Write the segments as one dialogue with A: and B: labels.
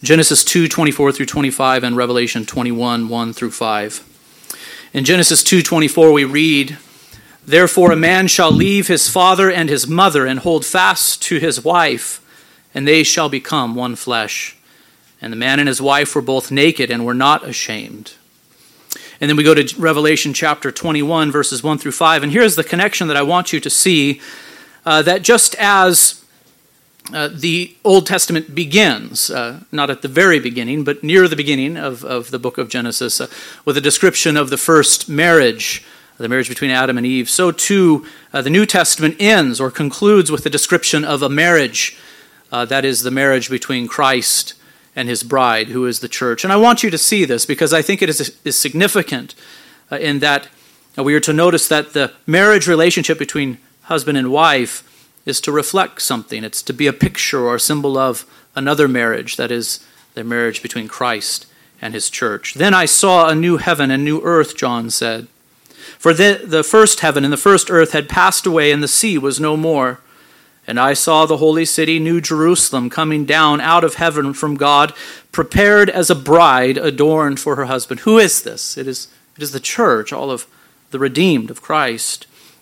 A: Genesis 2 24 through 25 and Revelation 21 1 through 5. In Genesis 2 24, we read, Therefore a man shall leave his father and his mother and hold fast to his wife, and they shall become one flesh. And the man and his wife were both naked and were not ashamed. And then we go to Revelation chapter 21, verses 1 through 5. And here's the connection that I want you to see uh, that just as uh, the Old Testament begins, uh, not at the very beginning, but near the beginning of, of the book of Genesis, uh, with a description of the first marriage, the marriage between Adam and Eve. So too, uh, the New Testament ends or concludes with a description of a marriage, uh, that is, the marriage between Christ and his bride, who is the church. And I want you to see this because I think it is, is significant in that we are to notice that the marriage relationship between husband and wife is to reflect something. It's to be a picture or a symbol of another marriage, that is, the marriage between Christ and his church. Then I saw a new heaven and new earth, John said. For the, the first heaven and the first earth had passed away, and the sea was no more. And I saw the holy city, New Jerusalem, coming down out of heaven from God, prepared as a bride adorned for her husband. Who is this? It is, it is the church, all of the redeemed of Christ.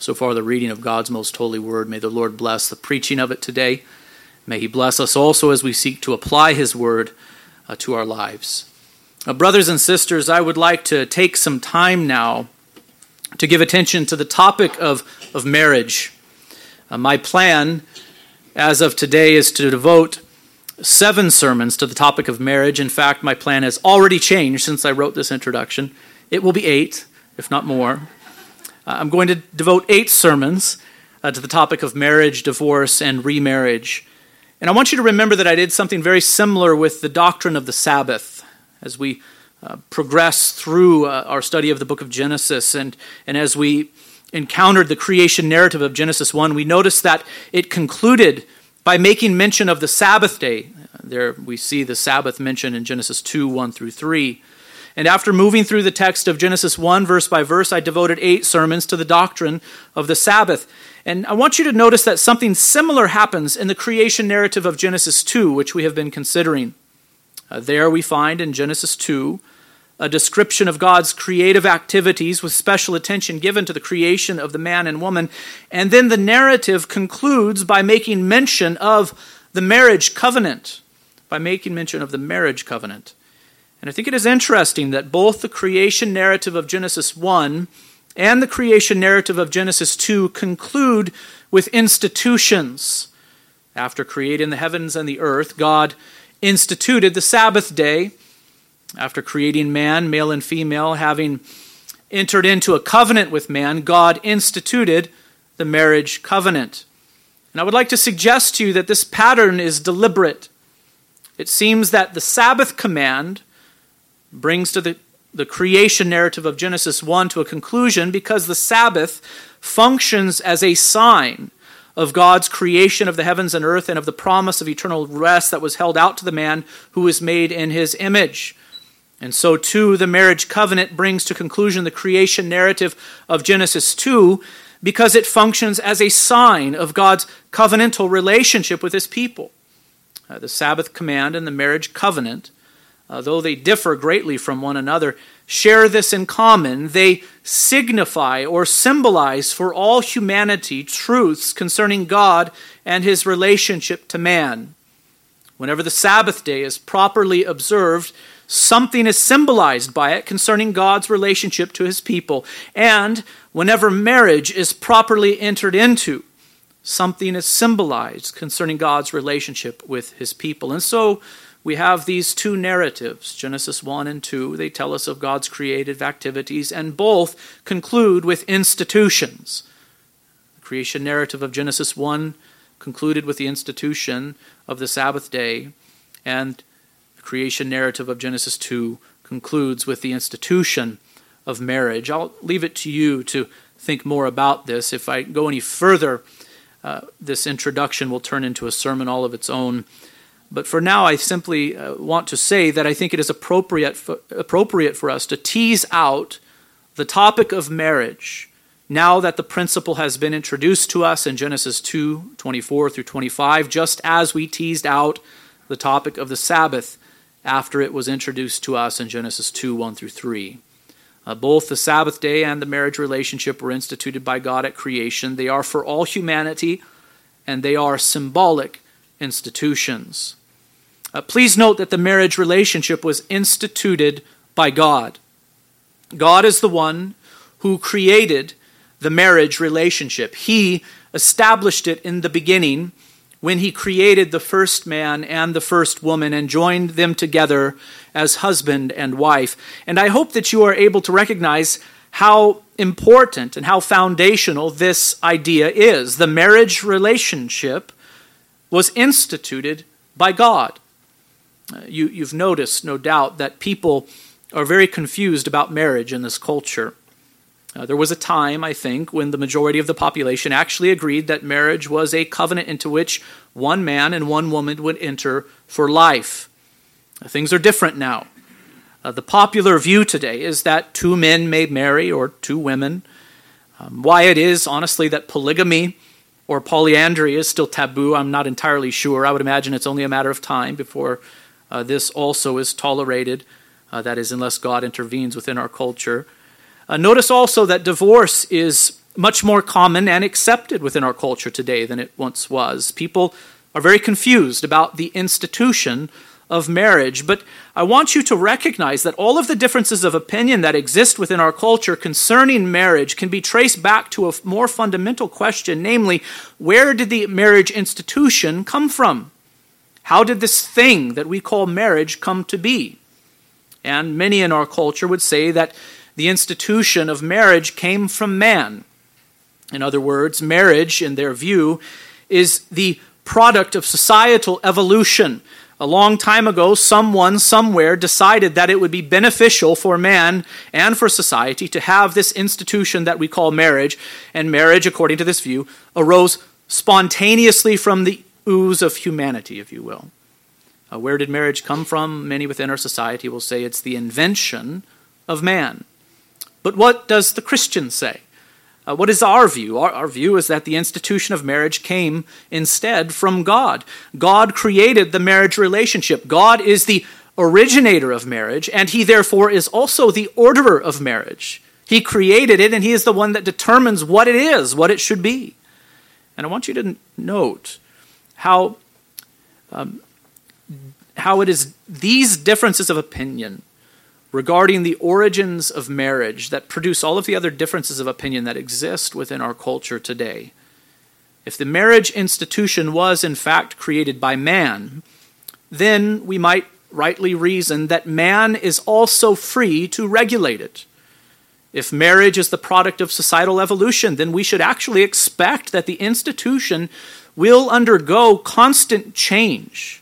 A: So far, the reading of God's most holy word. May the Lord bless the preaching of it today. May He bless us also as we seek to apply His word uh, to our lives. Uh, brothers and sisters, I would like to take some time now to give attention to the topic of, of marriage. Uh, my plan, as of today, is to devote seven sermons to the topic of marriage. In fact, my plan has already changed since I wrote this introduction. It will be eight, if not more. Uh, I'm going to devote eight sermons uh, to the topic of marriage, divorce, and remarriage. And I want you to remember that I did something very similar with the doctrine of the Sabbath as we uh, progress through uh, our study of the book of Genesis. And, and as we encountered the creation narrative of Genesis 1, we noticed that it concluded by making mention of the Sabbath day. There we see the Sabbath mentioned in Genesis 2 1 through 3. And after moving through the text of Genesis 1, verse by verse, I devoted eight sermons to the doctrine of the Sabbath. And I want you to notice that something similar happens in the creation narrative of Genesis 2, which we have been considering. Uh, there we find in Genesis 2 a description of God's creative activities with special attention given to the creation of the man and woman. And then the narrative concludes by making mention of the marriage covenant. By making mention of the marriage covenant. And I think it is interesting that both the creation narrative of Genesis 1 and the creation narrative of Genesis 2 conclude with institutions. After creating the heavens and the earth, God instituted the Sabbath day. After creating man, male and female, having entered into a covenant with man, God instituted the marriage covenant. And I would like to suggest to you that this pattern is deliberate. It seems that the Sabbath command brings to the, the creation narrative of Genesis 1 to a conclusion because the Sabbath functions as a sign of God's creation of the heavens and earth and of the promise of eternal rest that was held out to the man who was made in his image. And so, too, the marriage covenant brings to conclusion the creation narrative of Genesis 2 because it functions as a sign of God's covenantal relationship with his people. Uh, the Sabbath command and the marriage covenant uh, though they differ greatly from one another, share this in common. They signify or symbolize for all humanity truths concerning God and his relationship to man. Whenever the Sabbath day is properly observed, something is symbolized by it concerning God's relationship to his people. And whenever marriage is properly entered into, something is symbolized concerning God's relationship with his people. And so, we have these two narratives, Genesis 1 and 2. They tell us of God's creative activities, and both conclude with institutions. The creation narrative of Genesis 1 concluded with the institution of the Sabbath day, and the creation narrative of Genesis 2 concludes with the institution of marriage. I'll leave it to you to think more about this. If I go any further, uh, this introduction will turn into a sermon all of its own. But for now, I simply uh, want to say that I think it is appropriate for, appropriate for us to tease out the topic of marriage now that the principle has been introduced to us in Genesis 2 24 through 25, just as we teased out the topic of the Sabbath after it was introduced to us in Genesis 2 1 through 3. Uh, both the Sabbath day and the marriage relationship were instituted by God at creation. They are for all humanity, and they are symbolic institutions. Uh, please note that the marriage relationship was instituted by God. God is the one who created the marriage relationship. He established it in the beginning when he created the first man and the first woman and joined them together as husband and wife. And I hope that you are able to recognize how important and how foundational this idea is. The marriage relationship was instituted by God. Uh, you, you've noticed, no doubt, that people are very confused about marriage in this culture. Uh, there was a time, I think, when the majority of the population actually agreed that marriage was a covenant into which one man and one woman would enter for life. Uh, things are different now. Uh, the popular view today is that two men may marry or two women. Um, why it is, honestly, that polygamy or polyandry is still taboo, I'm not entirely sure. I would imagine it's only a matter of time before uh, this also is tolerated. Uh, that is, unless God intervenes within our culture. Uh, notice also that divorce is much more common and accepted within our culture today than it once was. People are very confused about the institution of marriage, but I want you to recognize that all of the differences of opinion that exist within our culture concerning marriage can be traced back to a more fundamental question namely, where did the marriage institution come from? How did this thing that we call marriage come to be? And many in our culture would say that the institution of marriage came from man. In other words, marriage, in their view, is the product of societal evolution. A long time ago, someone somewhere decided that it would be beneficial for man and for society to have this institution that we call marriage. And marriage, according to this view, arose spontaneously from the ooze of humanity, if you will. Uh, where did marriage come from? Many within our society will say it's the invention of man. But what does the Christian say? Uh, what is our view? Our, our view is that the institution of marriage came instead from God. God created the marriage relationship. God is the originator of marriage, and He therefore is also the orderer of marriage. He created it, and He is the one that determines what it is, what it should be. And I want you to note how, um, how it is these differences of opinion regarding the origins of marriage that produce all of the other differences of opinion that exist within our culture today. If the marriage institution was in fact created by man, then we might rightly reason that man is also free to regulate it. If marriage is the product of societal evolution, then we should actually expect that the institution will undergo constant change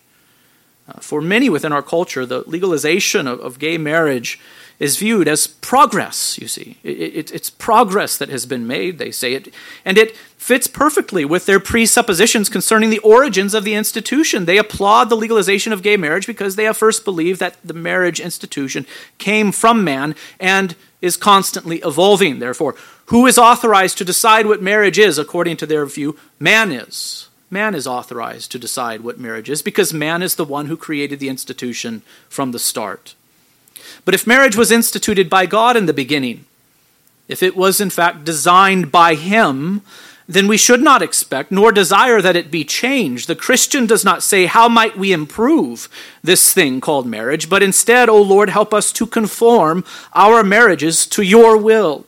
A: uh, for many within our culture, the legalization of, of gay marriage is viewed as progress, you see. It, it, it's progress that has been made, they say it. And it fits perfectly with their presuppositions concerning the origins of the institution. They applaud the legalization of gay marriage because they have first believed that the marriage institution came from man and is constantly evolving. Therefore, who is authorized to decide what marriage is according to their view? Man is man is authorized to decide what marriage is because man is the one who created the institution from the start. But if marriage was instituted by God in the beginning, if it was in fact designed by Him, then we should not expect nor desire that it be changed. The Christian does not say, How might we improve this thing called marriage? But instead, O Lord, help us to conform our marriages to your will.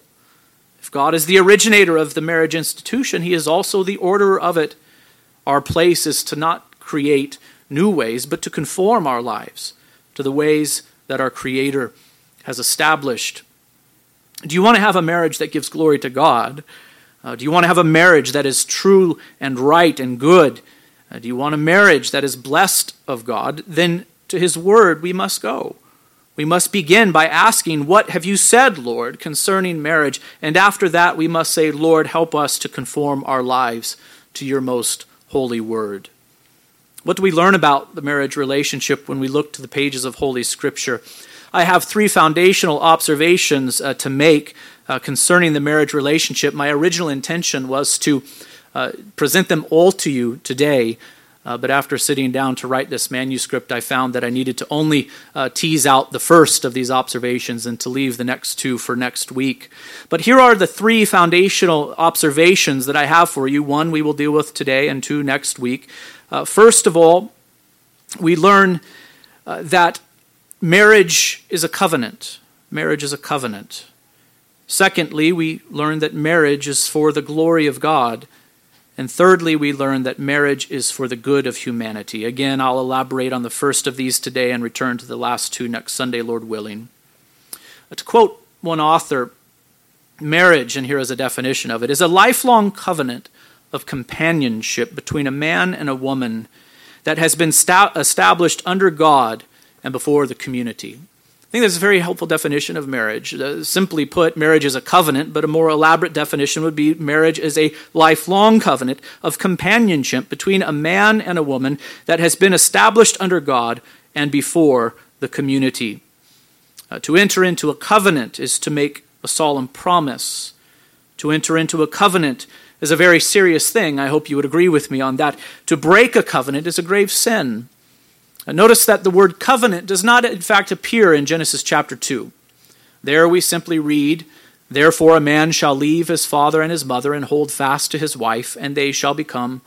A: If God is the originator of the marriage institution, He is also the orderer of it our place is to not create new ways, but to conform our lives to the ways that our Creator has established. Do you want to have a marriage that gives glory to God? Uh, do you want to have a marriage that is true and right and good? Uh, do you want a marriage that is blessed of God? Then to His Word we must go. we must begin by asking, What have you said, Lord, concerning marriage? And after that, we must say, Lord, help us to conform our lives to your most holy word. What do we learn about the marriage relationship when we look to the pages of Holy Scripture? I have three foundational observations uh, to make uh, concerning the marriage relationship. My original intention was to uh, present them all to you today. Uh, but after sitting down to write this manuscript, I found that I needed to only uh, tease out the first of these observations and to leave the next two for next week. But here are the three foundational observations that I have for you. One we will deal with today, and two next week. Uh, first of all, we learn uh, that marriage is a covenant. Marriage is a covenant. Secondly, we learn that marriage is for the glory of God. And thirdly, we learn that marriage is for the good of humanity. Again, I'll elaborate on the first of these today and return to the last two next Sunday, Lord willing. Uh, to quote one author, marriage, and here is a definition of it, is a lifelong covenant of companionship between a man and a woman that has been sta- established under God and before the community. I think that's a very helpful definition of marriage. Uh, simply put, marriage is a covenant, but a more elaborate definition would be marriage is a lifelong covenant of companionship between a man and a woman that has been established under God and before the community. Uh, to enter into a covenant is to make a solemn promise. To enter into a covenant is a very serious thing. I hope you would agree with me on that. To break a covenant is a grave sin. Notice that the word covenant does not, in fact, appear in Genesis chapter 2. There we simply read, Therefore a man shall leave his father and his mother and hold fast to his wife, and they shall become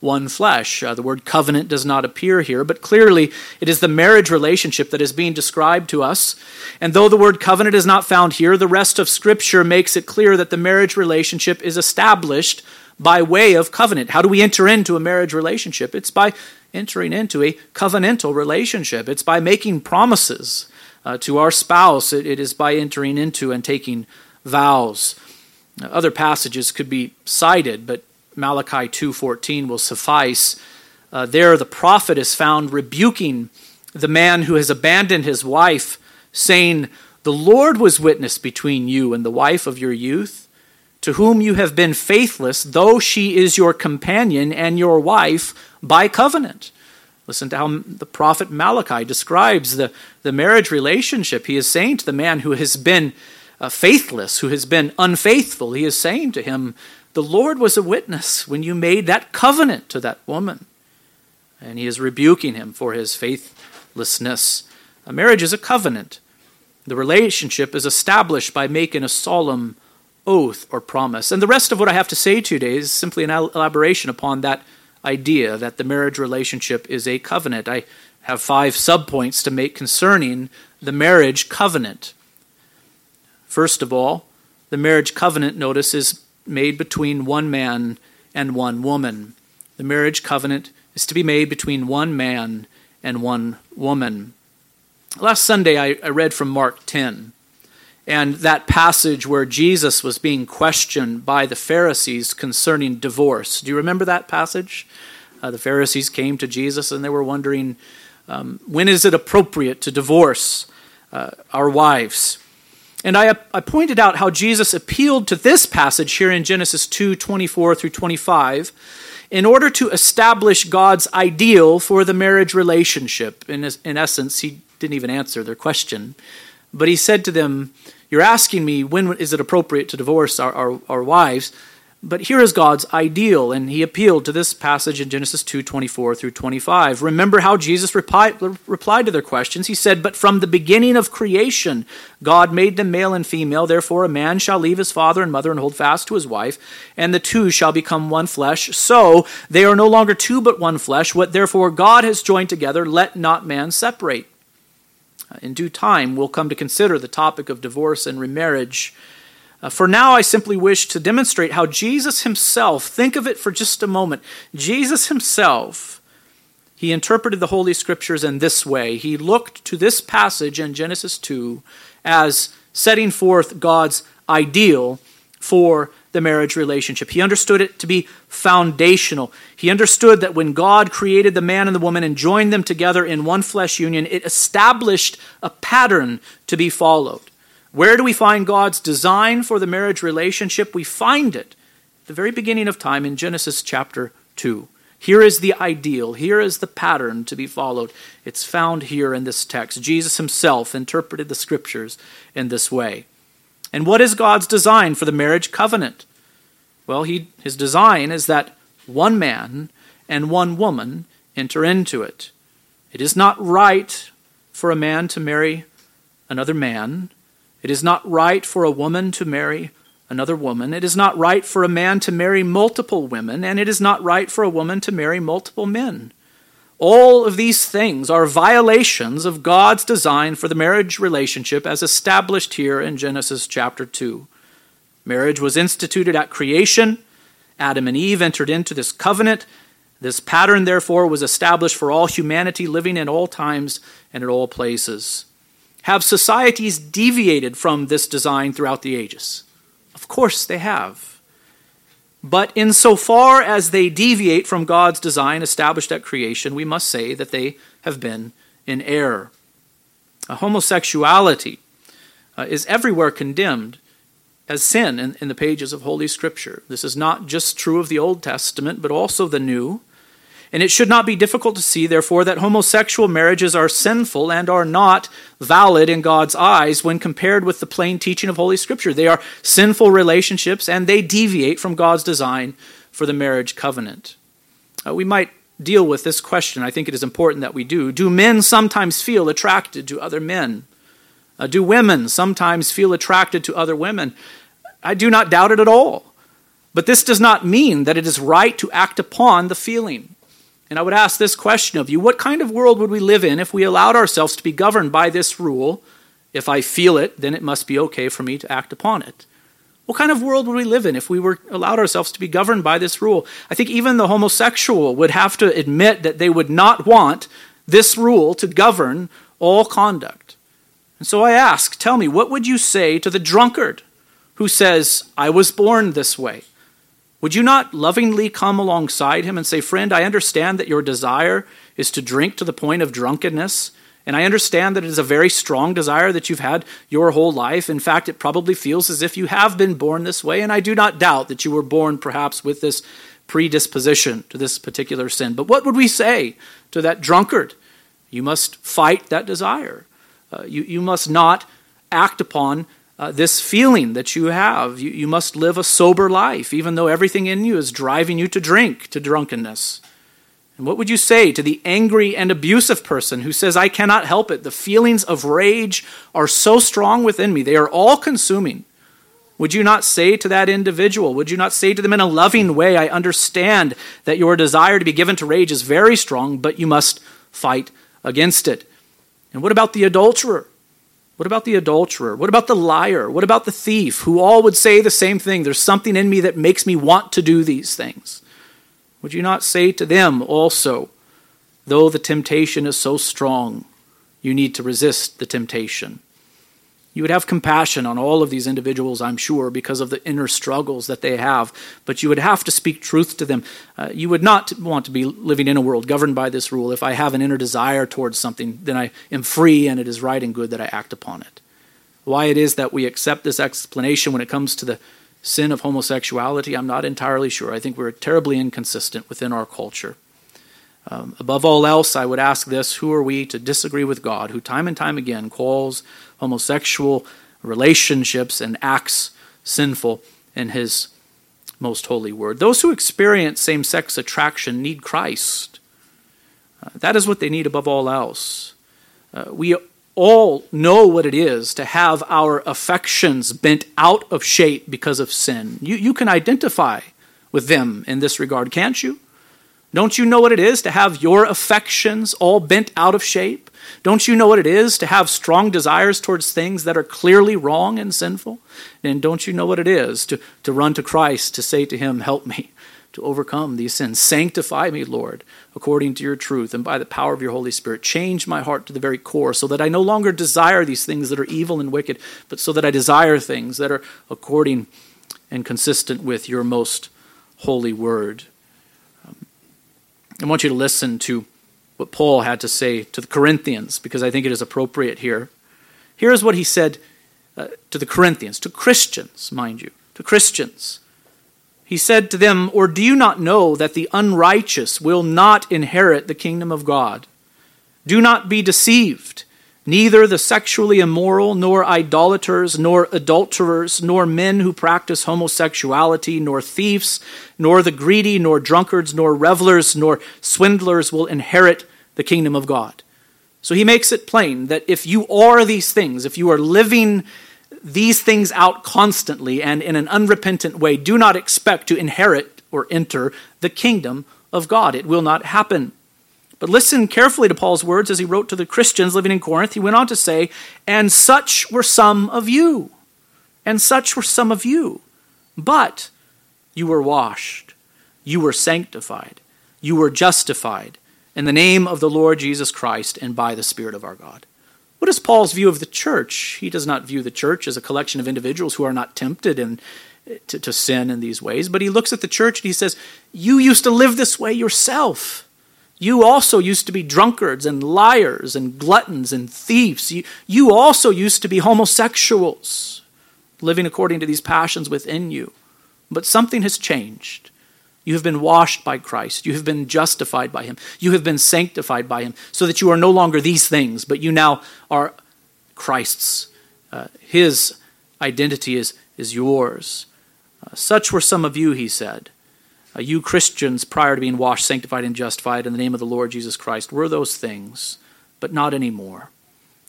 A: one flesh. Uh, the word covenant does not appear here, but clearly it is the marriage relationship that is being described to us. And though the word covenant is not found here, the rest of Scripture makes it clear that the marriage relationship is established by way of covenant. How do we enter into a marriage relationship? It's by entering into a covenantal relationship. It's by making promises uh, to our spouse. It, it is by entering into and taking vows. other passages could be cited, but Malachi 2:14 will suffice. Uh, there, the prophet is found rebuking the man who has abandoned his wife, saying, "The Lord was witness between you and the wife of your youth." To whom you have been faithless, though she is your companion and your wife by covenant. Listen to how the prophet Malachi describes the, the marriage relationship. He is saying to the man who has been uh, faithless, who has been unfaithful, he is saying to him, The Lord was a witness when you made that covenant to that woman. And he is rebuking him for his faithlessness. A marriage is a covenant. The relationship is established by making a solemn oath or promise. And the rest of what I have to say today is simply an elaboration upon that idea that the marriage relationship is a covenant. I have five subpoints to make concerning the marriage covenant. First of all, the marriage covenant, notice, is made between one man and one woman. The marriage covenant is to be made between one man and one woman. Last Sunday, I, I read from Mark 10 and that passage where Jesus was being questioned by the Pharisees concerning divorce. Do you remember that passage? Uh, the Pharisees came to Jesus and they were wondering um, when is it appropriate to divorce uh, our wives? And I, I pointed out how Jesus appealed to this passage here in Genesis 2 24 through 25 in order to establish God's ideal for the marriage relationship. In, in essence, he didn't even answer their question, but he said to them, you're asking me when is it appropriate to divorce our, our, our wives, but here is God's ideal, and he appealed to this passage in Genesis 2 24 through 25. Remember how Jesus replied, replied to their questions. He said, But from the beginning of creation, God made them male and female. Therefore, a man shall leave his father and mother and hold fast to his wife, and the two shall become one flesh. So they are no longer two, but one flesh. What therefore God has joined together, let not man separate. Uh, in due time, we'll come to consider the topic of divorce and remarriage. Uh, for now, I simply wish to demonstrate how Jesus himself, think of it for just a moment, Jesus himself, he interpreted the Holy Scriptures in this way. He looked to this passage in Genesis 2 as setting forth God's ideal for the marriage relationship. He understood it to be foundational. He understood that when God created the man and the woman and joined them together in one flesh union, it established a pattern to be followed. Where do we find God's design for the marriage relationship? We find it at the very beginning of time in Genesis chapter 2. Here is the ideal. Here is the pattern to be followed. It's found here in this text. Jesus himself interpreted the scriptures in this way. And what is God's design for the marriage covenant? Well, he, his design is that one man and one woman enter into it. It is not right for a man to marry another man. It is not right for a woman to marry another woman. It is not right for a man to marry multiple women, and it is not right for a woman to marry multiple men. All of these things are violations of God's design for the marriage relationship as established here in Genesis chapter 2. Marriage was instituted at creation. Adam and Eve entered into this covenant. This pattern, therefore, was established for all humanity living in all times and at all places. Have societies deviated from this design throughout the ages? Of course they have. But insofar as they deviate from God's design established at creation, we must say that they have been in error. homosexuality uh, is everywhere condemned as sin in, in the pages of Holy Scripture. This is not just true of the Old Testament, but also the New. And it should not be difficult to see, therefore, that homosexual marriages are sinful and are not valid in God's eyes when compared with the plain teaching of Holy Scripture. They are sinful relationships and they deviate from God's design for the marriage covenant. Uh, we might deal with this question. I think it is important that we do. Do men sometimes feel attracted to other men? Uh, do women sometimes feel attracted to other women? I do not doubt it at all. But this does not mean that it is right to act upon the feeling. And I would ask this question of you What kind of world would we live in if we allowed ourselves to be governed by this rule? If I feel it, then it must be okay for me to act upon it. What kind of world would we live in if we were allowed ourselves to be governed by this rule? I think even the homosexual would have to admit that they would not want this rule to govern all conduct. And so I ask, tell me, what would you say to the drunkard who says, I was born this way? Would you not lovingly come alongside him and say, Friend, I understand that your desire is to drink to the point of drunkenness, and I understand that it is a very strong desire that you've had your whole life. In fact, it probably feels as if you have been born this way, and I do not doubt that you were born perhaps with this predisposition to this particular sin. But what would we say to that drunkard? You must fight that desire. Uh, you, you must not act upon uh, this feeling that you have. You, you must live a sober life, even though everything in you is driving you to drink, to drunkenness. And what would you say to the angry and abusive person who says, I cannot help it? The feelings of rage are so strong within me, they are all consuming. Would you not say to that individual, would you not say to them in a loving way, I understand that your desire to be given to rage is very strong, but you must fight against it? And what about the adulterer? What about the adulterer? What about the liar? What about the thief who all would say the same thing? There's something in me that makes me want to do these things. Would you not say to them also, though the temptation is so strong, you need to resist the temptation? You would have compassion on all of these individuals, I'm sure, because of the inner struggles that they have, but you would have to speak truth to them. Uh, you would not want to be living in a world governed by this rule. If I have an inner desire towards something, then I am free and it is right and good that I act upon it. Why it is that we accept this explanation when it comes to the sin of homosexuality, I'm not entirely sure. I think we're terribly inconsistent within our culture. Um, above all else, I would ask this who are we to disagree with God, who time and time again calls homosexual relationships and acts sinful in His most holy word? Those who experience same sex attraction need Christ. Uh, that is what they need above all else. Uh, we all know what it is to have our affections bent out of shape because of sin. You, you can identify with them in this regard, can't you? Don't you know what it is to have your affections all bent out of shape? Don't you know what it is to have strong desires towards things that are clearly wrong and sinful? And don't you know what it is to, to run to Christ, to say to Him, Help me to overcome these sins? Sanctify me, Lord, according to your truth, and by the power of your Holy Spirit. Change my heart to the very core so that I no longer desire these things that are evil and wicked, but so that I desire things that are according and consistent with your most holy word. I want you to listen to what Paul had to say to the Corinthians because I think it is appropriate here. Here is what he said uh, to the Corinthians, to Christians, mind you, to Christians. He said to them, Or do you not know that the unrighteous will not inherit the kingdom of God? Do not be deceived. Neither the sexually immoral, nor idolaters, nor adulterers, nor men who practice homosexuality, nor thieves, nor the greedy, nor drunkards, nor revelers, nor swindlers will inherit the kingdom of God. So he makes it plain that if you are these things, if you are living these things out constantly and in an unrepentant way, do not expect to inherit or enter the kingdom of God. It will not happen. But listen carefully to Paul's words as he wrote to the Christians living in Corinth. He went on to say, And such were some of you. And such were some of you. But you were washed, you were sanctified, you were justified in the name of the Lord Jesus Christ and by the Spirit of our God. What is Paul's view of the church? He does not view the church as a collection of individuals who are not tempted in, to, to sin in these ways, but he looks at the church and he says, You used to live this way yourself. You also used to be drunkards and liars and gluttons and thieves. You, you also used to be homosexuals, living according to these passions within you. But something has changed. You have been washed by Christ. You have been justified by Him. You have been sanctified by Him, so that you are no longer these things, but you now are Christ's. Uh, his identity is, is yours. Uh, such were some of you, he said. Uh, you Christians, prior to being washed, sanctified, and justified in the name of the Lord Jesus Christ, were those things, but not anymore.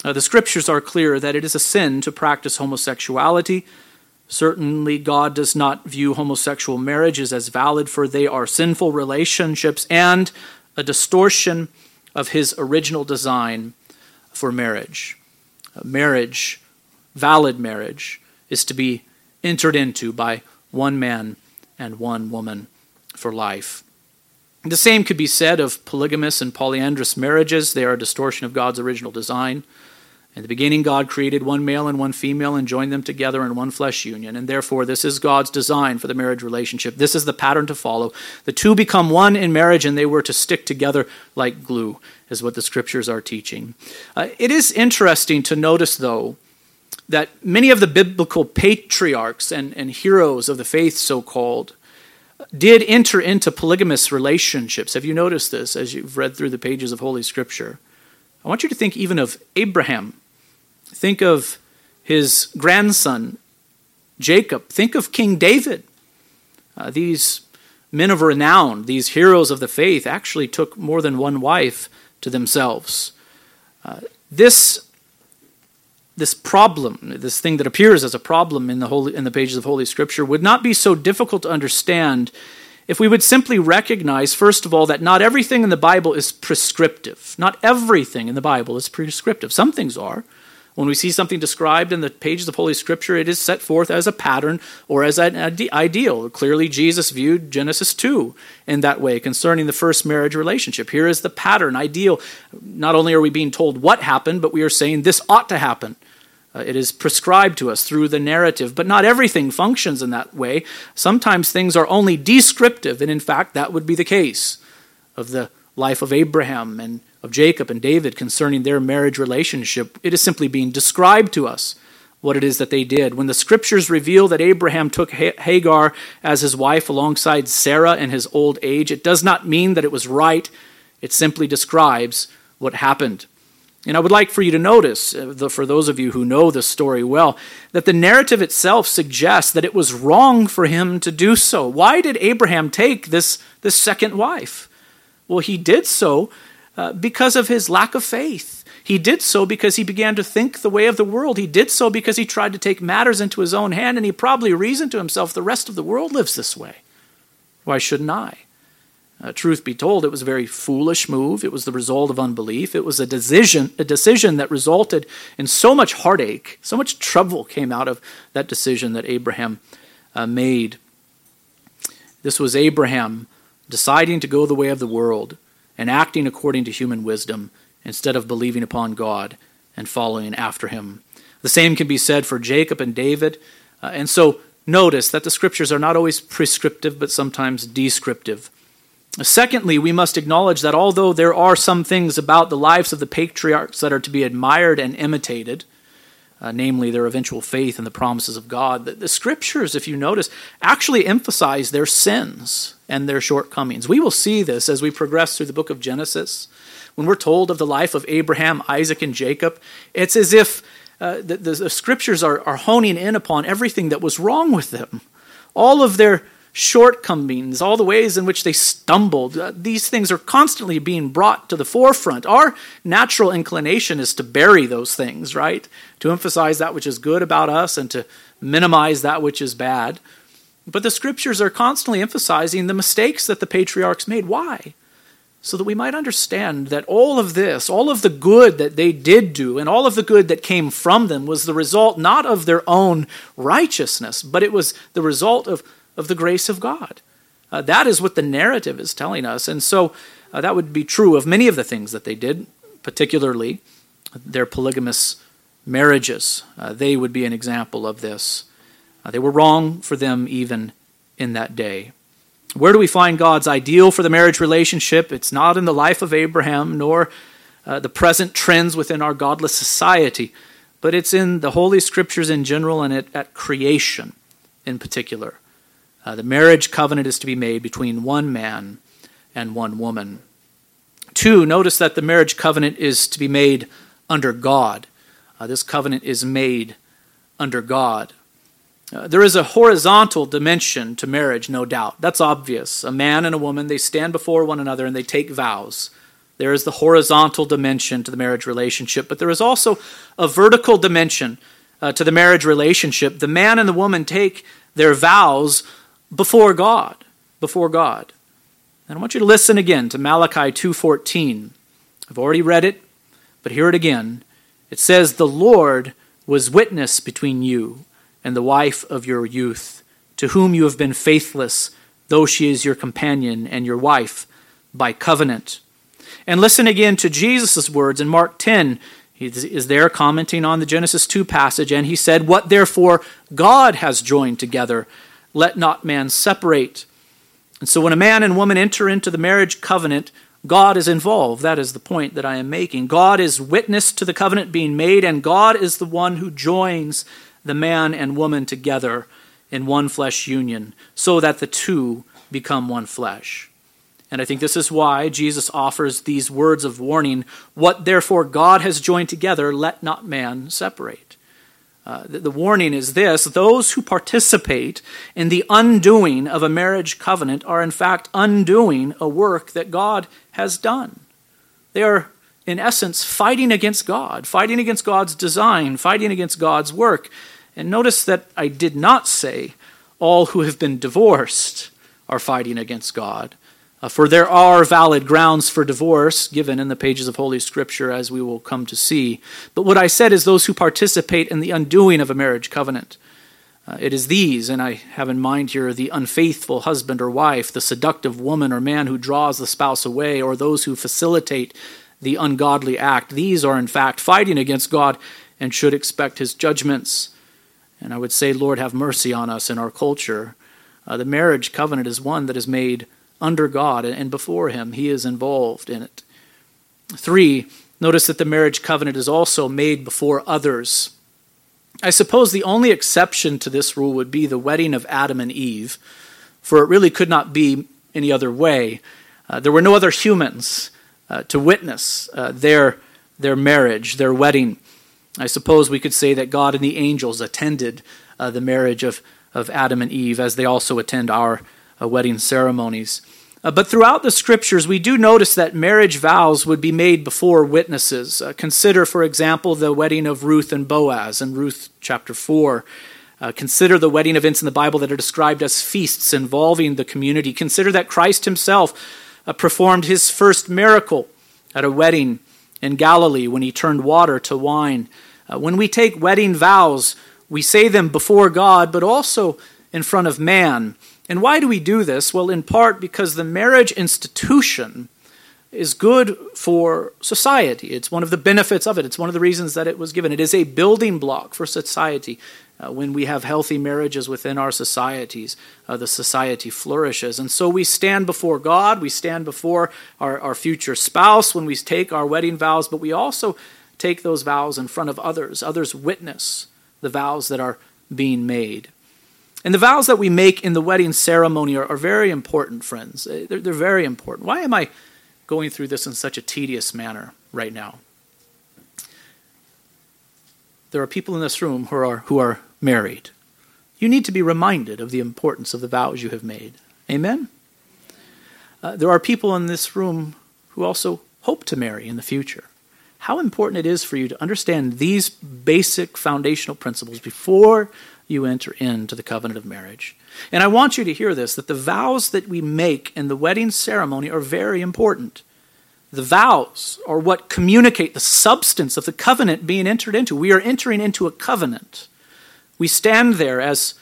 A: Uh, the scriptures are clear that it is a sin to practice homosexuality. Certainly, God does not view homosexual marriages as valid, for they are sinful relationships and a distortion of His original design for marriage. Uh, marriage, valid marriage, is to be entered into by one man and one woman for life. The same could be said of polygamous and polyandrous marriages. They are a distortion of God's original design. In the beginning, God created one male and one female and joined them together in one flesh union. And therefore, this is God's design for the marriage relationship. This is the pattern to follow. The two become one in marriage, and they were to stick together like glue, is what the scriptures are teaching. Uh, it is interesting to notice, though, that many of the biblical patriarchs and, and heroes of the faith, so called, did enter into polygamous relationships. Have you noticed this as you've read through the pages of Holy Scripture? I want you to think even of Abraham. Think of his grandson, Jacob. Think of King David. Uh, these men of renown, these heroes of the faith, actually took more than one wife to themselves. Uh, this this problem, this thing that appears as a problem in the, holy, in the pages of Holy Scripture, would not be so difficult to understand if we would simply recognize, first of all, that not everything in the Bible is prescriptive. Not everything in the Bible is prescriptive. Some things are. When we see something described in the pages of Holy Scripture, it is set forth as a pattern or as an ideal. Clearly, Jesus viewed Genesis 2 in that way concerning the first marriage relationship. Here is the pattern, ideal. Not only are we being told what happened, but we are saying this ought to happen. Uh, it is prescribed to us through the narrative, but not everything functions in that way. Sometimes things are only descriptive, and in fact, that would be the case of the life of Abraham and of Jacob and David concerning their marriage relationship. It is simply being described to us what it is that they did. When the scriptures reveal that Abraham took Hagar as his wife alongside Sarah in his old age, it does not mean that it was right, it simply describes what happened. And I would like for you to notice, uh, for those of you who know the story well, that the narrative itself suggests that it was wrong for him to do so. Why did Abraham take this, this second wife? Well, he did so uh, because of his lack of faith. He did so because he began to think the way of the world. He did so because he tried to take matters into his own hand, and he probably reasoned to himself, the rest of the world lives this way. Why shouldn't I? Uh, truth be told, it was a very foolish move. It was the result of unbelief. It was a decision, a decision that resulted in so much heartache, so much trouble came out of that decision that Abraham uh, made. This was Abraham deciding to go the way of the world and acting according to human wisdom instead of believing upon God and following after him. The same can be said for Jacob and David. Uh, and so notice that the scriptures are not always prescriptive, but sometimes descriptive. Secondly, we must acknowledge that although there are some things about the lives of the patriarchs that are to be admired and imitated, uh, namely their eventual faith in the promises of God, the, the scriptures, if you notice, actually emphasize their sins and their shortcomings. We will see this as we progress through the book of Genesis. When we're told of the life of Abraham, Isaac, and Jacob, it's as if uh, the, the, the, scriptures are, are honing in upon everything that was wrong with them. All of their shortcomings, all the ways in which they stumbled. Uh, these things are constantly being brought to the forefront. Our natural inclination is to bury those things, right? To emphasize that which is good about us and to minimize that which is bad. But the scriptures are constantly emphasizing the mistakes that the patriarchs made. Why? So that we might understand that all of this, all of the good that they did do, and all of the good that came from them was the result not of their own righteousness, but it was the result of of the grace of God. Uh, that is what the narrative is telling us. And so uh, that would be true of many of the things that they did, particularly their polygamous marriages. Uh, they would be an example of this. Uh, they were wrong for them even in that day. Where do we find God's ideal for the marriage relationship? It's not in the life of Abraham nor uh, the present trends within our godless society, but it's in the Holy Scriptures in general and at, at creation in particular. Uh, the marriage covenant is to be made between one man and one woman. Two, notice that the marriage covenant is to be made under God. Uh, this covenant is made under God. Uh, there is a horizontal dimension to marriage, no doubt. That's obvious. A man and a woman, they stand before one another and they take vows. There is the horizontal dimension to the marriage relationship, but there is also a vertical dimension uh, to the marriage relationship. The man and the woman take their vows before God, before God. And I want you to listen again to Malachi 2:14. I've already read it, but hear it again. It says, "The Lord was witness between you and the wife of your youth, to whom you have been faithless, though she is your companion and your wife by covenant." And listen again to Jesus' words in Mark 10. He is there commenting on the Genesis 2 passage, and he said, What therefore God has joined together, let not man separate. And so when a man and woman enter into the marriage covenant, God is involved. That is the point that I am making. God is witness to the covenant being made, and God is the one who joins the man and woman together in one flesh union so that the two become one flesh. And I think this is why Jesus offers these words of warning What therefore God has joined together, let not man separate. Uh, the, the warning is this those who participate in the undoing of a marriage covenant are, in fact, undoing a work that God has done. They are, in essence, fighting against God, fighting against God's design, fighting against God's work. And notice that I did not say all who have been divorced are fighting against God. Uh, for there are valid grounds for divorce given in the pages of Holy Scripture, as we will come to see. But what I said is those who participate in the undoing of a marriage covenant. Uh, it is these, and I have in mind here the unfaithful husband or wife, the seductive woman or man who draws the spouse away, or those who facilitate the ungodly act. These are, in fact, fighting against God and should expect his judgments. And I would say, Lord, have mercy on us in our culture. Uh, the marriage covenant is one that is made under God and before Him. He is involved in it. Three, notice that the marriage covenant is also made before others. I suppose the only exception to this rule would be the wedding of Adam and Eve, for it really could not be any other way. Uh, there were no other humans uh, to witness uh, their, their marriage, their wedding. I suppose we could say that God and the angels attended uh, the marriage of, of Adam and Eve as they also attend our uh, wedding ceremonies. Uh, but throughout the scriptures, we do notice that marriage vows would be made before witnesses. Uh, consider, for example, the wedding of Ruth and Boaz in Ruth chapter 4. Uh, consider the wedding events in the Bible that are described as feasts involving the community. Consider that Christ himself uh, performed his first miracle at a wedding in Galilee when he turned water to wine. Uh, when we take wedding vows, we say them before God, but also in front of man. And why do we do this? Well, in part because the marriage institution is good for society. It's one of the benefits of it. It's one of the reasons that it was given. It is a building block for society. Uh, when we have healthy marriages within our societies, uh, the society flourishes. And so we stand before God, we stand before our, our future spouse when we take our wedding vows, but we also take those vows in front of others. Others witness the vows that are being made. And the vows that we make in the wedding ceremony are, are very important, friends. Uh, they're, they're very important. Why am I going through this in such a tedious manner right now? There are people in this room who are, who are married. You need to be reminded of the importance of the vows you have made. Amen? Uh, there are people in this room who also hope to marry in the future. How important it is for you to understand these basic foundational principles before you enter into the covenant of marriage. And I want you to hear this that the vows that we make in the wedding ceremony are very important. The vows are what communicate the substance of the covenant being entered into. We are entering into a covenant. We stand there as,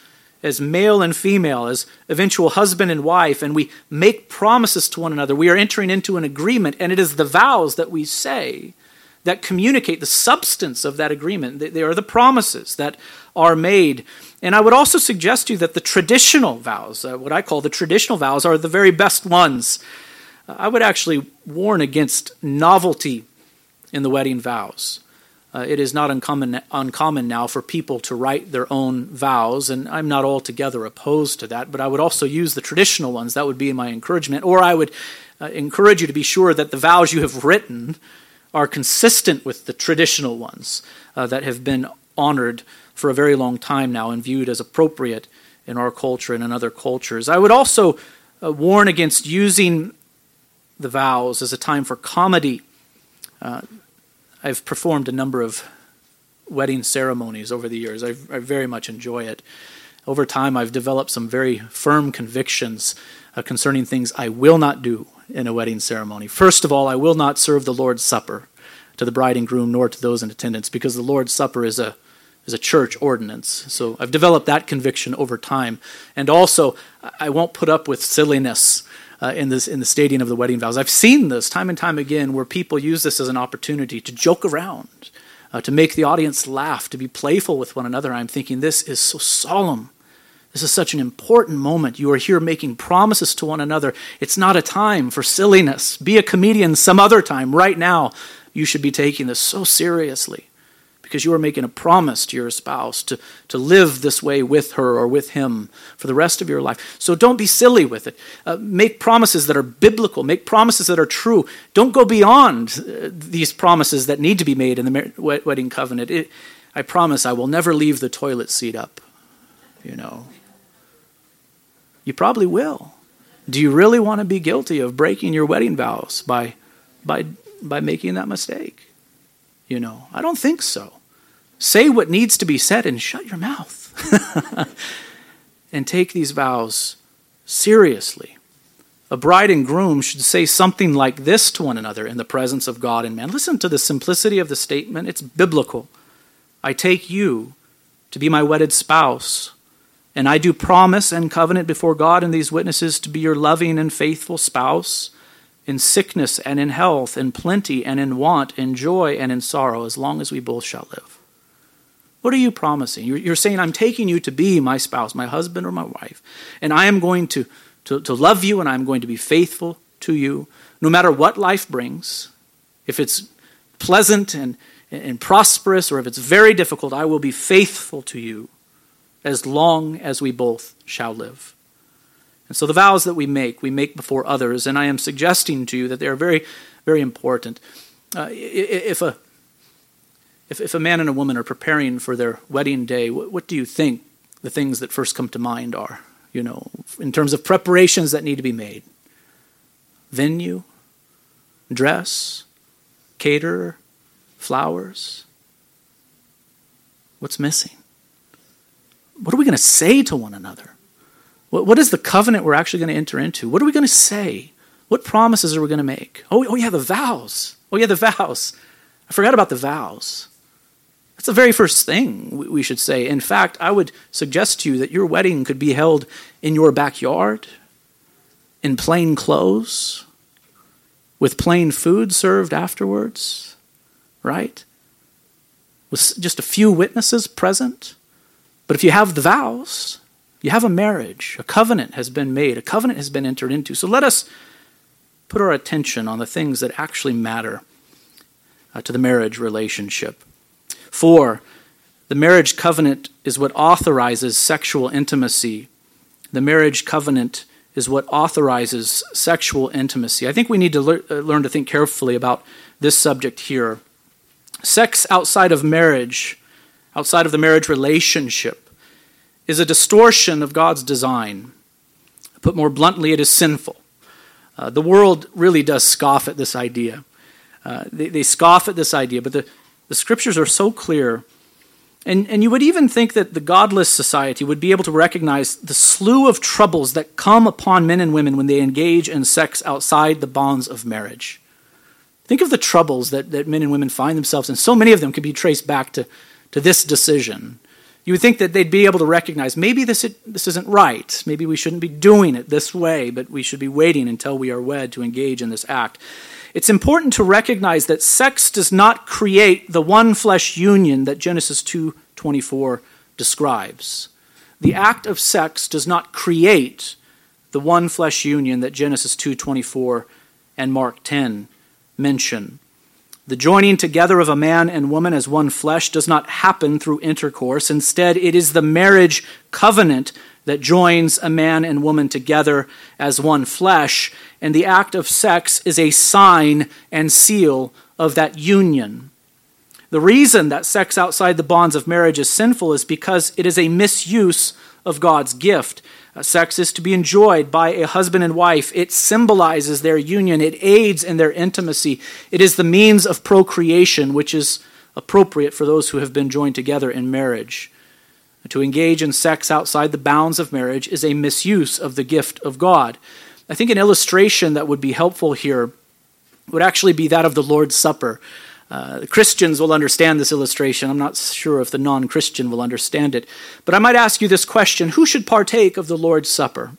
A: as male and female, as eventual husband and wife, and we make promises to one another. We are entering into an agreement, and it is the vows that we say that communicate the substance of that agreement. They are the promises that are made. And I would also suggest to you that the traditional vows, uh, what I call the traditional vows, are the very best ones. I would actually warn against novelty in the wedding vows. Uh, it is not uncommon, uncommon now for people to write their own vows, and I'm not altogether opposed to that, but I would also use the traditional ones. That would be my encouragement. Or I would uh, encourage you to be sure that the vows you have written are consistent with the traditional ones uh, that have been honored for a very long time now and viewed as appropriate in our culture and in other cultures. I would also uh, warn against using the vows as a time for comedy. Uh, I've performed a number of wedding ceremonies over the years. I, I, very much enjoy it. Over time, I've developed some very firm convictions uh, concerning things I will not do in a wedding ceremony. First of all, I will not serve the Lord's Supper to the bride and groom nor to those in attendance because the Lord's Supper is a is a church ordinance. So I've developed that conviction over time. And also, I won't put up with silliness uh, in, this, in the stating of the wedding vows. I've seen this time and time again where people use this as an opportunity to joke around, uh, to make the audience laugh, to be playful with one another. I'm thinking, this is so solemn. This is such an important moment. You are here making promises to one another. It's not a time for silliness. Be a comedian some other time. Right now, you should be taking this so seriously because you are making a promise to your spouse to, to live this way with her or with him for the rest of your life. So don't be silly with it. Uh, make promises that are biblical, make promises that are true. Don't go beyond uh, these promises that need to be made in the wedding covenant. It, I promise I will never leave the toilet seat up. You know, you probably will. Do you really want to be guilty of breaking your wedding vows by, by, by making that mistake? You know, I don't think so. Say what needs to be said and shut your mouth. and take these vows seriously. A bride and groom should say something like this to one another in the presence of God and man. Listen to the simplicity of the statement, it's biblical. I take you to be my wedded spouse, and I do promise and covenant before God and these witnesses to be your loving and faithful spouse in sickness and in health, in plenty and in want, in joy and in sorrow, as long as we both shall live. What are you promising? You're, saying, I'm taking you to be my spouse, my husband or my wife, and I am going to, to, to love you and I'm going to be faithful to you, no matter what life brings. If it's pleasant and, and prosperous or if it's very difficult, I will be faithful to you as long as we both shall live. And so the vows that we make, we make before others, and I am suggesting to you that they are very, very important. Uh, if, a, if, if a man and a woman are preparing for their wedding day, what, what do you think the things that first come to mind are? You know, in terms of preparations that need to be made venue, dress, caterer, flowers. What's missing? What are we going to say to one another? What, what is the covenant we're actually going to enter into? What are we going to say? What promises are we going to make? Oh, oh, yeah, the vows. Oh, yeah, the vows. I forgot about the vows. That's the very first thing we should say. In fact, I would suggest to you that your wedding could be held in your backyard, in plain clothes, with plain food served afterwards, right? With just a few witnesses present But if you have the vows, you have a marriage, a covenant has been made, a covenant has been entered into. So let us put our attention on the things that actually matter uh, to the marriage relationship. Four, the marriage covenant is what authorizes sexual intimacy. The marriage covenant is what authorizes sexual intimacy. I think we need to le- uh, learn to think carefully about this subject here. Sex outside of marriage, outside of the marriage relationship, is a distortion of God's design. Put more bluntly, it is sinful. Uh, the world really does scoff at this idea. Uh, they, they scoff at this idea, but the, the scriptures are so clear. And, and you would even think that the godless society would be able to recognize the slew of troubles that come upon men and women when they engage in sex outside the bonds of marriage. Think of the troubles that, that men and women find themselves in. So many of them can be traced back to, to this decision. You would think that they'd be able to recognize maybe this, this isn't right. Maybe we shouldn't be doing it this way, but we should be waiting until we are wed to engage in this act. It's important to recognize that sex does not create the one flesh union that Genesis 2:24 describes. The act of sex does not create the one flesh union that Genesis 2:24 and Mark 10 mention. The joining together of a man and woman as one flesh does not happen through intercourse. Instead, it is the marriage covenant that joins a man and woman together as one flesh, and the act of sex is a sign and seal of that union. The reason that sex outside the bonds of marriage is sinful is because it is a misuse of God's gift. Sex is to be enjoyed by a husband and wife. It symbolizes their union, it aids in their intimacy. It is the means of procreation, which is appropriate for those who have been joined together in marriage. To engage in sex outside the bounds of marriage is a misuse of the gift of God. I think an illustration that would be helpful here would actually be that of the Lord's Supper. Uh, Christians will understand this illustration. I'm not sure if the non Christian will understand it. But I might ask you this question Who should partake of the Lord's Supper?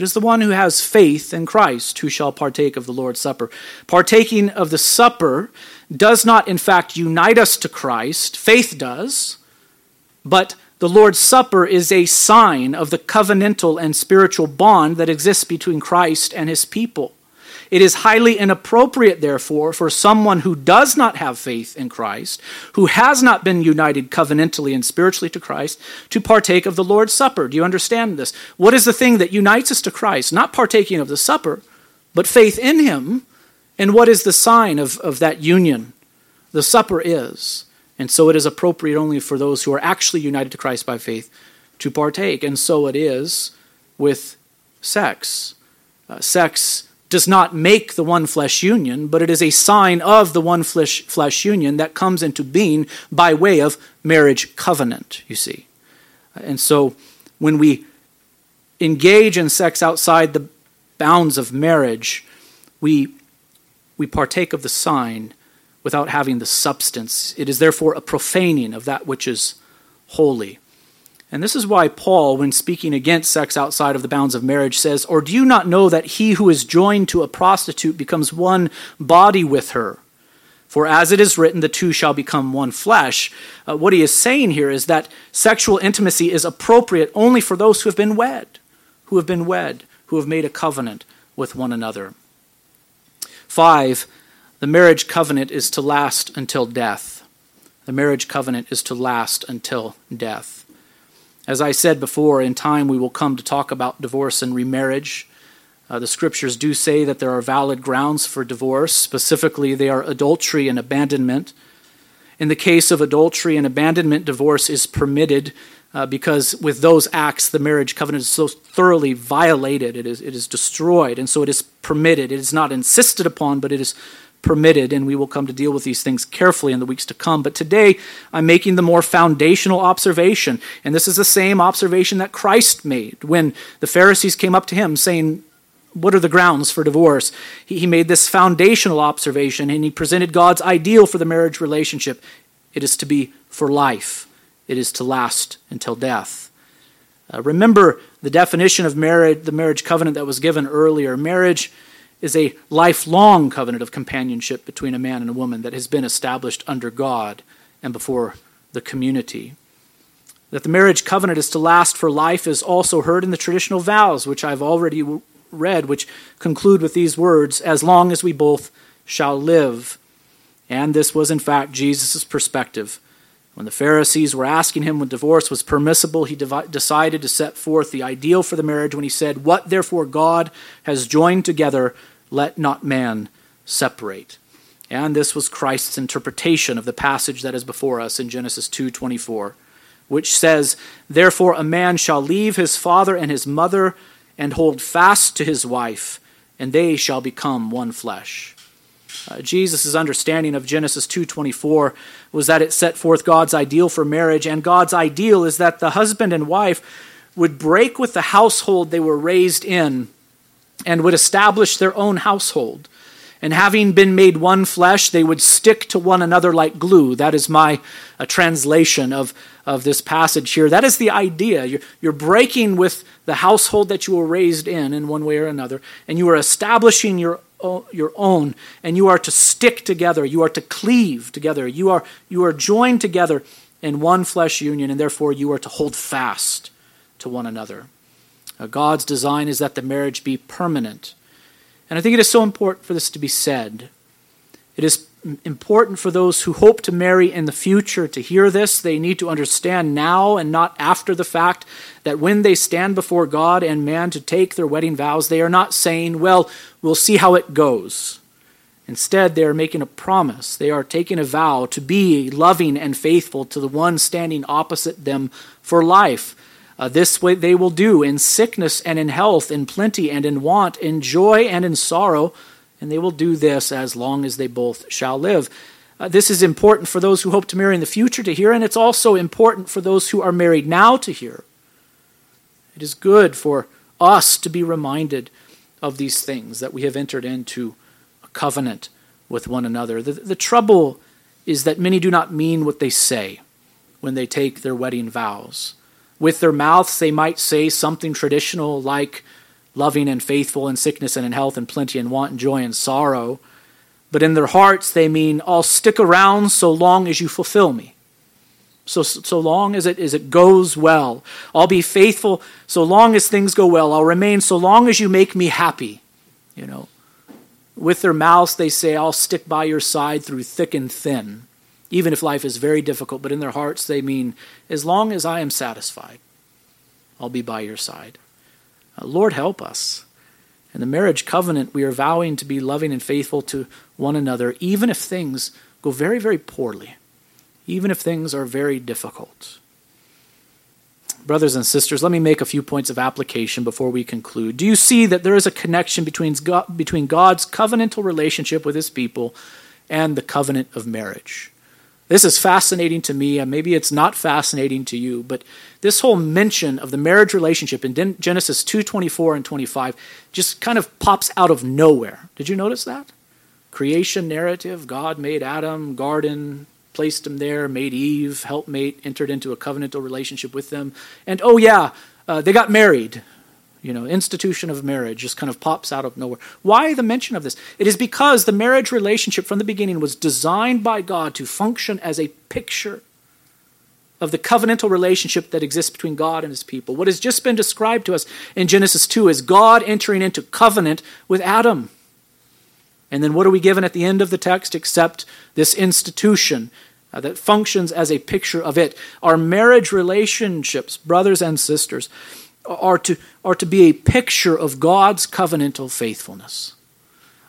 A: It is the one who has faith in Christ who shall partake of the Lord's Supper. Partaking of the supper does not, in fact, unite us to Christ. Faith does. But the Lord's Supper is a sign of the covenantal and spiritual bond that exists between Christ and his people. It is highly inappropriate, therefore, for someone who does not have faith in Christ, who has not been united covenantally and spiritually to Christ, to partake of the Lord's Supper. Do you understand this? What is the thing that unites us to Christ? Not partaking of the supper, but faith in Him. And what is the sign of, of that union? The supper is. And so it is appropriate only for those who are actually united to Christ by faith to partake. And so it is with sex. Uh, sex does not make the one flesh union, but it is a sign of the one flesh, flesh union that comes into being by way of marriage covenant, you see. And so when we engage in sex outside the bounds of marriage, we, we partake of the sign without having the substance. It is therefore a profaning of that which is holy. And this is why Paul, when speaking against sex outside of the bounds of marriage, says, Or do you not know that he who is joined to a prostitute becomes one body with her? For as it is written, the two shall become one flesh. Uh, what he is saying here is that sexual intimacy is appropriate only for those who have been wed, who have been wed, who have made a covenant with one another. Five, the marriage covenant is to last until death. The marriage covenant is to last until death. As I said before, in time we will come to talk about divorce and remarriage. Uh, the scriptures do say that there are valid grounds for divorce. Specifically, they are adultery and abandonment. In the case of adultery and abandonment, divorce is permitted uh, because with those acts, the marriage covenant is so thoroughly violated, it is, it is destroyed, and so it is permitted. It is not insisted upon, but it is permitted, and we will come to deal with these things carefully in the weeks to come. But today, I'm making the more foundational observation, and this is the same observation that Christ made when the Pharisees came up to him saying, What are the grounds for divorce? He, made this foundational observation, and he presented God's ideal for the marriage relationship. It is to be for life, it is to last until death. Uh, remember the definition of marriage, the marriage covenant that was given earlier. Marriage is a lifelong covenant of companionship between a man and a woman that has been established under God and before the community. That the marriage covenant is to last for life is also heard in the traditional vows, which I've already read, which conclude with these words As long as we both shall live. And this was, in fact, Jesus' perspective. When the Pharisees were asking him when divorce was permissible, he decided to set forth the ideal for the marriage when he said, What therefore God has joined together, let not man separate. And this was Christ's interpretation of the passage that is before us in Genesis 2:24, which says, "Therefore a man shall leave his father and his mother and hold fast to his wife, and they shall become one flesh." Uh, Jesus' understanding of Genesis 2:24 was that it set forth God's ideal for marriage, and God's ideal is that the husband and wife would break with the household they were raised in and would establish their own household. And having been made one flesh, they would stick to one another like glue. That is my uh, translation of, of this passage here. That is the idea. You're, you're breaking with the household that you were raised in, in one way or another, and you are establishing your, your own, and you are to stick together. You are to cleave together. You are, you are joined together in one flesh union, and therefore you are to hold fast to one another. Uh, God's design is that the marriage be permanent and I think it is so important for this to be said. It is important for those who hope to marry in the future to hear this. They need to understand now and not after the fact that when they stand before God and man to take their wedding vows, they are not saying, Well, we'll see how it goes. Instead, they are making a promise. They are taking a vow to be loving and faithful to the one standing opposite them for life. Uh, this way they will do in sickness and in health, in plenty and in want, in joy and in sorrow, and they will do this as long as they both shall live. Uh, this is important for those who hope to marry in the future to hear, and it's also important for those who are married now to hear. It is good for us to be reminded of these things, that we have entered into a covenant with one another. The, the trouble is that many do not mean what they say when they take their wedding vows. With their mouths, they might say something traditional like loving and faithful in sickness and in health and plenty and want and joy and sorrow. But in their hearts, they mean, I'll stick around so long as you fulfill me. So, so long as it, as it goes well. I'll be faithful so long as things go well. I'll remain so long as you make me happy. You know, with their mouths, they say, I'll stick by your side through thick and thin even if life is very difficult, but in their hearts they mean, as long as I am satisfied, I'll be by your side. Uh, Lord, help us. In the marriage covenant, we are vowing to be loving and faithful to one another, even if things go very, very poorly, even if things are very difficult. Brothers and sisters, let me make a few points of application before we conclude. Do you see that there is a connection between, God, between God's covenantal relationship with his people and the covenant of marriage? This is fascinating to me, and maybe it's not fascinating to you, but this whole mention of the marriage relationship in Genesis 2:24 and 25 just kind of pops out of nowhere. Did you notice that? Creation narrative, God made Adam, garden, placed him there, made Eve, helpmate, entered into a covenantal relationship with them. And oh yeah, uh, they got married you know, institution of marriage just kind of pops out of nowhere. Why the mention of this? It is because the marriage relationship from the beginning was designed by God to function as a picture of the covenantal relationship that exists between God and his people. What has just been described to us in Genesis 2 is God entering into covenant with Adam. And then what are we given at the end of the text except this institution uh, that functions as a picture of it? Our marriage relationships, brothers and sisters, are to, are to be a picture of God's covenantal faithfulness.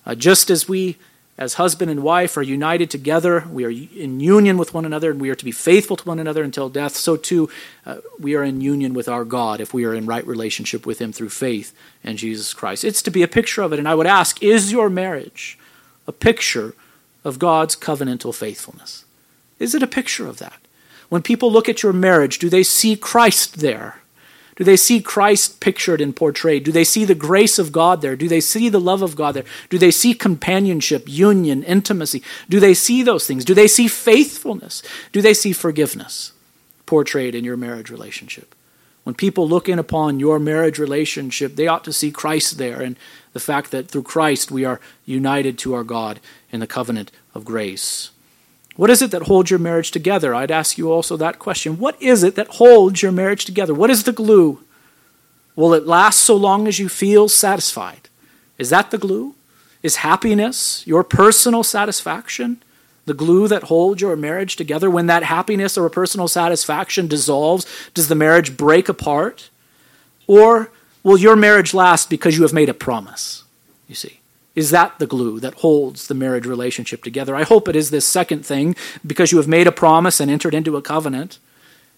A: Uh, just as we, as husband and wife, are united together, we are in union with one another, and we are to be faithful to one another until death, so too uh, we are in union with our God if we are in right relationship with Him through faith in Jesus Christ. It's to be a picture of it. And I would ask is your marriage a picture of God's covenantal faithfulness? Is it a picture of that? When people look at your marriage, do they see Christ there? Do they see Christ pictured and portrayed? Do they see the grace of God there? Do they see the love of God there? Do they see companionship, union, intimacy? Do they see those things? Do they see faithfulness? Do they see forgiveness portrayed in your marriage relationship? When people look in upon your marriage relationship, they ought to see Christ there and the fact that through Christ we are united to our God in the covenant of grace. What is it that holds your marriage together? I'd ask you also that question. What is it that holds your marriage together? What is the glue? Will it last so long as you feel satisfied? Is that the glue? Is happiness, your personal satisfaction, the glue that holds your marriage together? When that happiness or personal satisfaction dissolves, does the marriage break apart? Or will your marriage last because you have made a promise? You see. Is that the glue that holds the marriage relationship together? I hope it is this second thing because you have made a promise and entered into a covenant.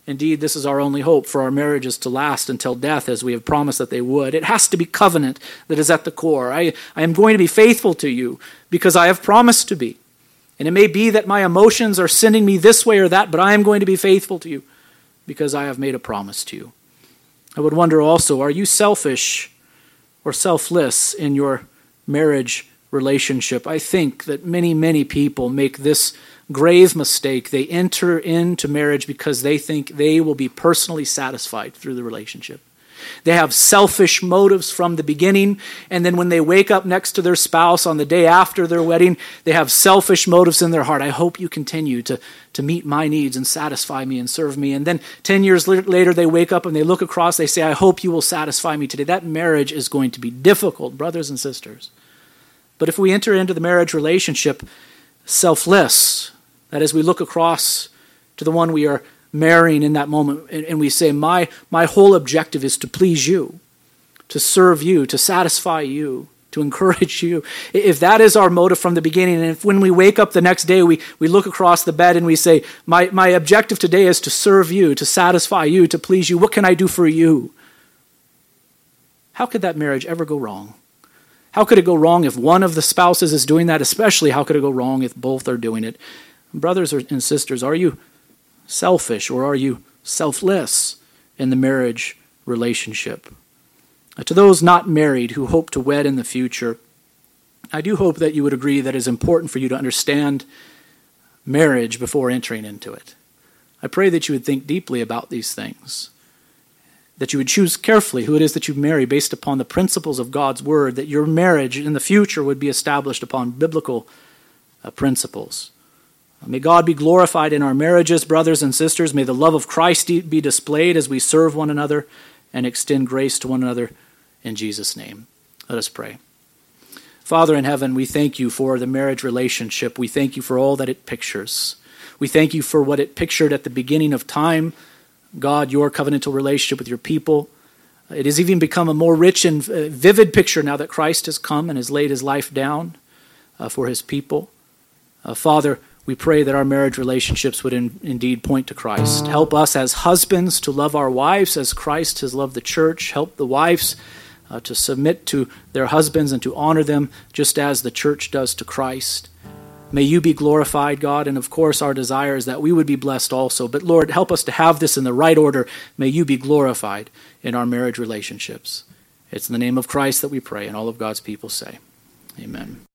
A: Indeed, this is our only hope for our marriages to last until death, as we have promised that they would. It has to be covenant that is at the core. I, I am going to be faithful to you because I have promised to be. And it may be that my emotions are sending me this way or that, but I am going to be faithful to you because I have made a promise to you. I would wonder also are you selfish or selfless in your marriage relationship? I think that many, many people make this grave mistake. They enter into marriage because they think they will be personally satisfied through the relationship. They have selfish motives from the beginning, and then when they wake up next to their spouse on the day after their wedding, they have selfish motives in their heart. I hope you continue to, to meet my needs and satisfy me and serve me. And then 10 years later, they wake up and they look across, they say, I hope you will satisfy me today. That marriage is going to be difficult, brothers and sisters. But if we enter into the marriage relationship selfless, that is, we look across to the one we are marrying in that moment and, we say, my, my whole objective is to please you, to serve you, to satisfy you, to encourage you. If that is our motive from the beginning, and if when we wake up the next day, we, we look across the bed and we say, my, my objective today is to serve you, to satisfy you, to please you, what can I do for you? How could that marriage ever go wrong? How could it go wrong if one of the spouses is doing that? Especially, how could it go wrong if both are doing it? Brothers and sisters, are you selfish or are you selfless in the marriage relationship? Uh, to those not married who hope to wed in the future, I do hope that you would agree that it is important for you to understand marriage before entering into it. I pray that you would think deeply about these things, that you would choose carefully who it is that you marry based upon the principles of God's Word, that your marriage in the future would be established upon biblical uh, principles. May God be glorified in our marriages, brothers and sisters. May the love of Christ be displayed as we serve one another and extend grace to one another in Jesus' name. Let us pray. Father in heaven, we thank you for the marriage relationship. We thank you for all that it pictures. We thank you for what it pictured at the beginning of time. God, your covenantal relationship with your people. It has even become a more rich and uh, vivid picture now that Christ has come and has laid his life down uh, for his people. Uh, Father, we pray that our marriage relationships would in, indeed point to Christ. Help us as husbands to love our wives as Christ has loved the church. Help the wives uh, to submit to their husbands and to honor them just as the church does to Christ. May you be glorified, God, and of course, our desire is that we would be blessed also. But Lord, help us to have this in the right order. May you be glorified in our marriage relationships. It's in the name of Christ that we pray, and all of God's people say, Amen.